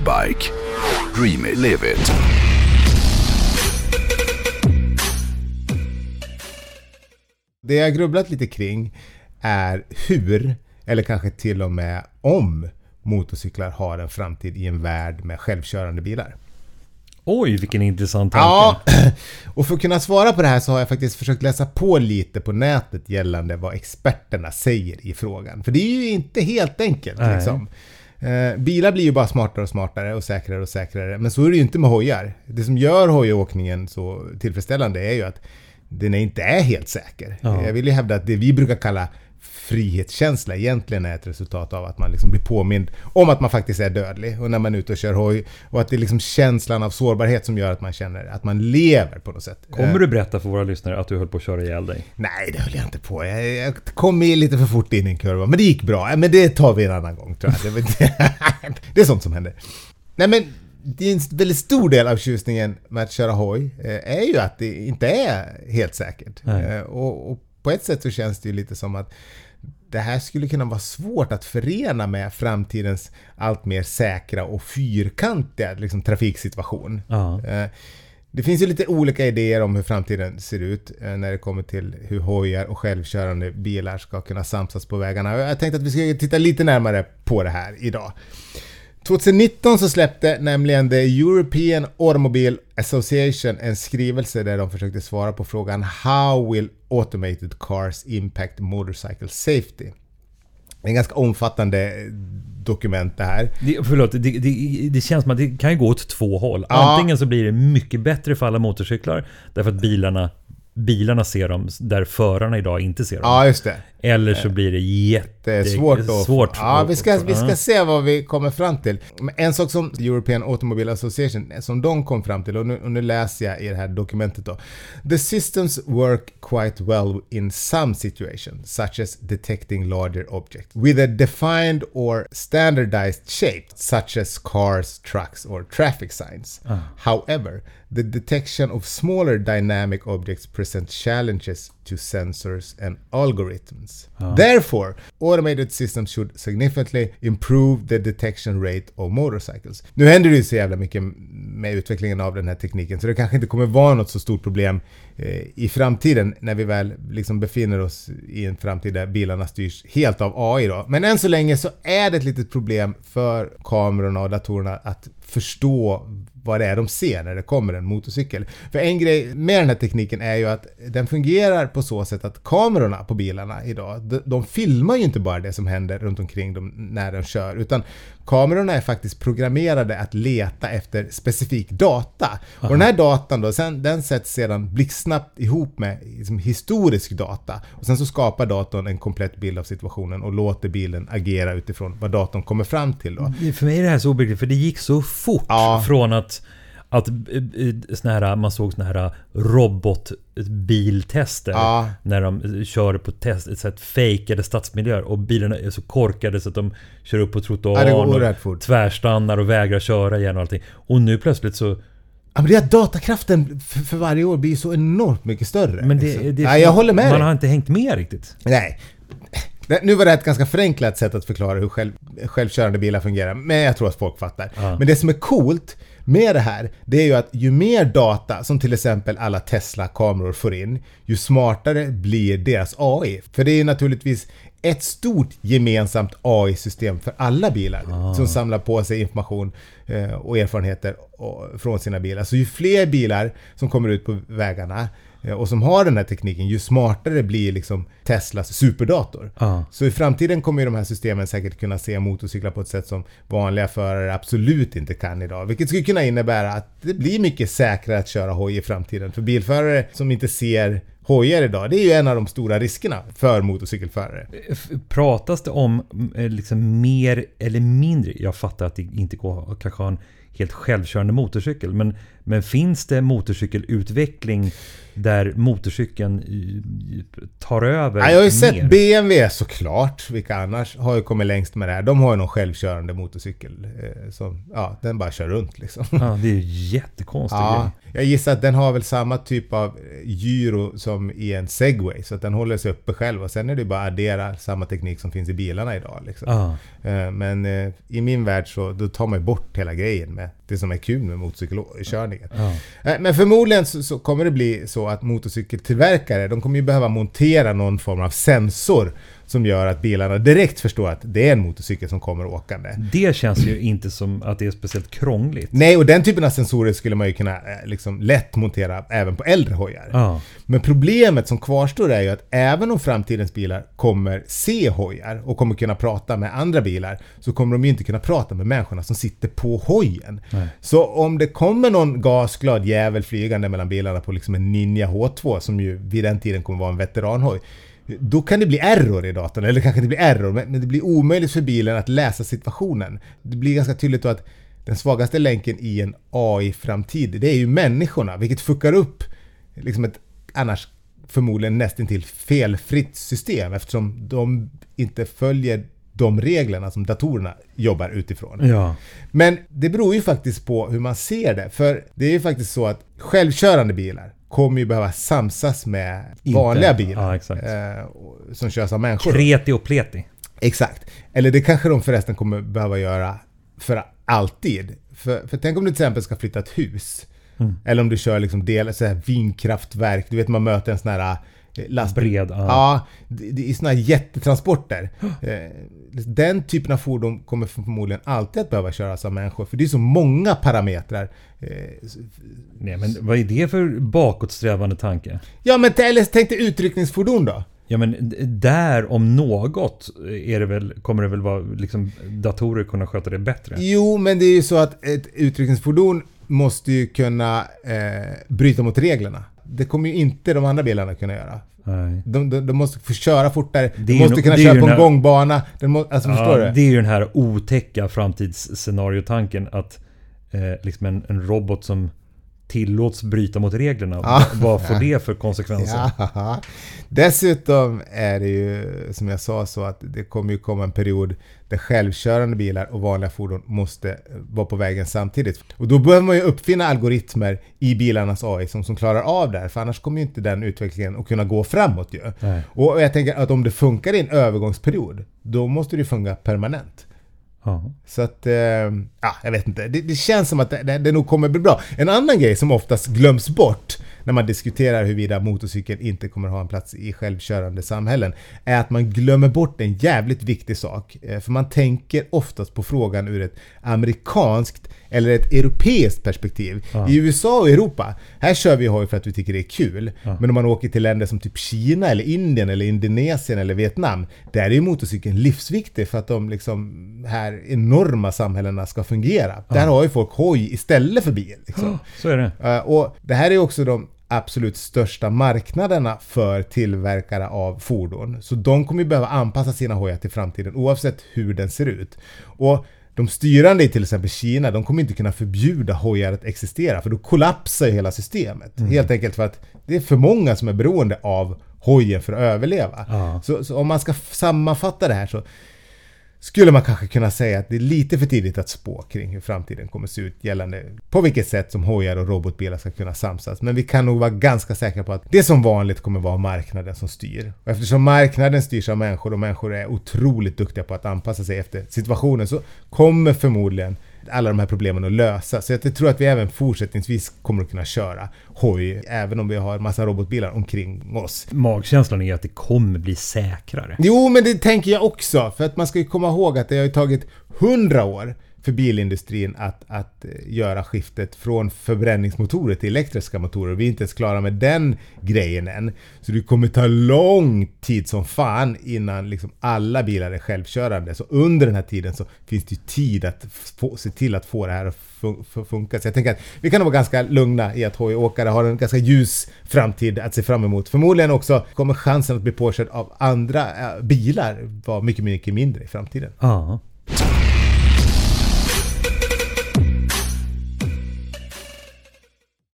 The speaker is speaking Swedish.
Exbike. Dream it, live it. Det jag grubblat lite kring är hur, eller kanske till och med om, motorcyklar har en framtid i en värld med självkörande bilar. Oj, vilken intressant tanke. Ja, och för att kunna svara på det här så har jag faktiskt försökt läsa på lite på nätet gällande vad experterna säger i frågan. För det är ju inte helt enkelt Nej. liksom. Eh, bilar blir ju bara smartare och smartare och säkrare och säkrare. Men så är det ju inte med hojar. Det som gör hojåkningen så tillfredsställande är ju att den inte är helt säker. Ja. Jag vill ju hävda att det vi brukar kalla frihetskänsla egentligen är ett resultat av att man liksom blir påmind om att man faktiskt är dödlig och när man är ute och kör hoj. Och att det är liksom känslan av sårbarhet som gör att man känner att man lever på något sätt. Kommer Eh, du berätta för våra lyssnare att du höll på att köra ihjäl dig? Nej, det höll jag inte på. Jag, jag kom lite för fort in i en kurva. Men det gick bra. Men det tar vi en annan gång tror jag. Det, är sånt som händer. Nej men, det är en väldigt stor del av tjusningen med att köra hoj eh, är ju att det inte är helt säkert. Eh, Och, och på ett sätt så känns det ju lite som att det här skulle kunna vara svårt att förena med framtidens allt mer säkra och fyrkantiga liksom, trafiksituation. Ja. Eh, Det finns ju lite olika idéer om hur framtiden ser ut eh, när det kommer till hur hojar och självkörande bilar ska kunna samsas på vägarna. Jag tänkte att vi ska titta lite närmare på det här idag. 2019 så släppte nämligen The European Automobile Association en skrivelse där de försökte svara på frågan How will automated cars impact motorcycle safety? Det är en ganska omfattande dokument det här. Det, förlåt, det, det, det känns som att det kan ju gå åt två håll. Ja. Antingen så blir det mycket bättre för alla motorcyklar därför att bilarna, bilarna ser dem där förarna idag inte ser dem. Ja, just det. Eller så blir det Det är jätte... svårt att... svårt ja, vi ska, vi ska se vad vi kommer fram till. Men en sak som European Automobile Association, som de kom fram till, och nu, och nu läser jag i det här dokumentet då. The systems work quite well in some situations, such as detecting larger objects, with a defined or standardized shape, such as cars, trucks or traffic signs. Ah. However, the detection of smaller dynamic objects present challenges to sensors and algorithms. Therefore, automated systems should significantly improve the detection rate of motorcycles. Nu händer det ju så jävla mycket med utvecklingen av den här tekniken så det kanske inte kommer vara något så stort problem eh, i framtiden när vi väl liksom befinner oss i en framtid där bilarna styrs helt av AI då. Men än så länge så är det ett litet problem för kamerorna och datorerna att förstå vad det är de ser när det kommer en motorcykel. För en grej med den här tekniken är ju att den fungerar på så sätt att kamerorna på bilarna idag, de, de filmar ju inte bara det som händer runt omkring dem när de kör, utan kamerorna är faktiskt programmerade att leta efter specifik data. Och den här datan då, sen, den sätts sedan blixtsnabbt ihop med liksom, historisk data. Och sen så skapar datorn en komplett bild av situationen och låter bilen agera utifrån vad datorn kommer fram till då. Det- För mig är det här så obegripligt, för det gick så fort Ja. från att att såna här, man såg såna här robotbiltester Ja. när de kör på test, så att fejkade stadsmiljöer och bilarna är så korkade så att de kör upp på Ja, trottoaren går och tvärstannar och vägrar köra igen och allting. Och nu plötsligt så... Ja, men det är att datakraften för, varje år blir så enormt mycket större. Men det, liksom. det, Nej, jag håller med Man dig. har inte hängt med riktigt. Nej. Nu var det ett ganska förenklat sätt att förklara hur själv, självkörande bilar fungerar, men jag tror att folk fattar. Ja. Men det som är coolt med det här, det är ju att ju mer data som till exempel alla Tesla-kameror får in, ju smartare blir deras AI. För det är ju naturligtvis ett stort gemensamt AI-system för alla bilar som samlar på sig information eh, och erfarenheter från sina bilar. Så ju fler bilar som kommer ut på vägarna och som har den här tekniken, ju smartare blir liksom Teslas superdator. Ja. Så i framtiden kommer ju de här systemen säkert kunna se motorcyklar på ett sätt som vanliga förare absolut inte kan idag. Vilket skulle kunna innebära att det blir mycket säkrare att köra hoj i framtiden. För bilförare som inte ser hojar idag, det är ju en av de stora riskerna för motorcykelförare. Pratas det om eh, liksom mer eller mindre, jag fattar att det inte går att kanske ha en helt självkörande motorcykel, men, men finns det motorcykelutveckling där motorcykeln eh, tar över Ja, jag har ju mer? sett BMW såklart, vilka annars har ju kommit längst med det här. De har ju någon självkörande motorcykel eh, som, ja, den bara kör runt liksom. Ja, det är ju jättekonstigt. Ja, jag gissar att den har väl samma typ av gyro som i en segway så att den håller sig uppe själv och sen är det bara att addera samma teknik som finns i bilarna idag. Liksom. Ja. Eh, Men eh, i min värld så då tar man bort hela grejen med det som är kul med motorcykelkörningen. Ja. Eh, Men förmodligen så, så kommer det bli så att motorcykeltillverkare, de kommer ju behöva montera någon form av sensor som gör att bilarna direkt förstår att det är en motorcykel som kommer åkande. Det känns ju inte som att det är speciellt krångligt. Nej, och den typen av sensorer skulle man ju kunna eh, liksom lätt montera även på äldre hojar. Ja. Men problemet som kvarstår är ju att även om framtidens bilar kommer se hojar och kommer kunna prata med andra bilar så kommer de ju inte kunna prata med människorna som sitter på hojen. Nej. Så om det kommer någon gasglad jävel flygande mellan bilarna på liksom en Ninja H2 som ju vid den tiden kommer vara en veteranhoj då kan det bli error i datorn, eller kanske inte blir error, men men det blir omöjligt för bilen att läsa situationen. Det blir ganska tydligt då att den svagaste länken i en AI-framtid, det är ju människorna, vilket fuckar upp liksom ett annars förmodligen nästintill felfritt system eftersom de inte följer de reglerna som datorerna jobbar utifrån. Ja. Men det beror ju faktiskt på hur man ser det. För det är ju faktiskt så att självkörande bilar kommer ju behöva samsas med Inte. vanliga bilar. Ja, eh, som körs av människor. Kreti och pleti. Exakt. Eller det kanske de förresten kommer behöva göra för alltid. För, för tänk om du till exempel ska flytta ett hus. Mm. Eller om du kör liksom del, så här vindkraftverk. Du vet man möter en sån här lastbil. Bred, ja. Ja, det, det är såna här jättetransporter. Eh, Den typen av fordon kommer förmodligen alltid att behöva köras av människor. För det är så många parametrar. Eh, Nej, men vad är det för bakåtsträvande tanke? Ja men eller tänk dig utryckningsfordon då. Ja men där om något är det väl, kommer det väl vara liksom datorer kunna sköta det bättre? Jo, men det är ju så att ett utryckningsfordon måste ju kunna eh, bryta mot reglerna. Det kommer ju inte de andra bilarna kunna göra. De, de, de måste få köra fortare, de måste no- kunna köra på en här- gångbana. Må, alltså förstår Ja, du? det är ju den här otäcka framtidsscenariotanken att eh, liksom en, en robot som tillåts bryta mot reglerna. Ja. Vad får det för konsekvenser? Ja. Dessutom är det ju som jag sa så att det kommer ju komma en period där självkörande bilar och vanliga fordon måste eh, vara på vägen samtidigt. Och då behöver man ju uppfinna algoritmer i bilarnas AI som, som klarar av det här, för annars kommer ju inte den utvecklingen att kunna gå framåt ju. Nej. Och jag tänker att om det funkar i en övergångsperiod, då måste det ju funka permanent. Ja. Så att, eh, ja, jag vet inte. Det, det känns som att det, det, det nog kommer bli bra. En annan grej som oftast glöms bort när man diskuterar huruvida motorcykeln inte kommer ha en plats i självkörande samhällen är att man glömmer bort en jävligt viktig sak. Eh, för man tänker oftast på frågan ur ett amerikanskt eller ett europeiskt perspektiv. Ja. I USA och Europa, här kör vi hoj för att vi tycker det är kul. Ja. Men om man åker till länder som typ Kina eller Indien eller Indonesien eller Vietnam, där är ju motorcykeln livsviktig för att de liksom här enorma samhällena ska fungera. Där har ju folk hoj istället för bil. Liksom. Så är det. Eh, och det här är också de absolut största marknaderna för tillverkare av fordon. Så de kommer ju behöva anpassa sina hojar till framtiden oavsett hur den ser ut. Och de styrande i till exempel Kina, de kommer inte kunna förbjuda hojar att existera för då kollapsar ju hela systemet. Helt enkelt för att det är för många som är beroende av hojen för att överleva. Ja. Så, så om man ska sammanfatta det här så skulle man kanske kunna säga att det är lite för tidigt att spå kring hur framtiden kommer se ut gällande på vilket sätt som hojar och robotbilar ska kunna samsas. Men vi kan nog vara ganska säkra på att det som vanligt kommer vara marknaden som styr. Och eftersom marknaden styrs av människor och människor är otroligt duktiga på att anpassa sig efter situationen så kommer förmodligen alla de här problemen att lösa. Så jag tror att vi även fortsättningsvis kommer att kunna köra hoj även om vi har massa robotbilar omkring oss. Magkänslan är att det kommer bli säkrare. Jo, men det tänker jag också. För att man ska ju komma ihåg att det har ju tagit hundra år för bilindustrin att, att eh, göra skiftet från förbränningsmotorer till elektriska motorer. Vi är inte ens klara med den grejen än. Så det kommer ta lång tid som fan innan liksom alla bilar är självkörande. Så under den här tiden så finns det ju tid att få, se till att få det här att fun- funka. Så jag tänker att vi kan nog vara ganska lugna i att hojåkare har en ganska ljus framtid att se fram emot. Förmodligen också kommer chansen att bli påkörd av andra eh, bilar vara mycket, mycket mindre i framtiden. Ja.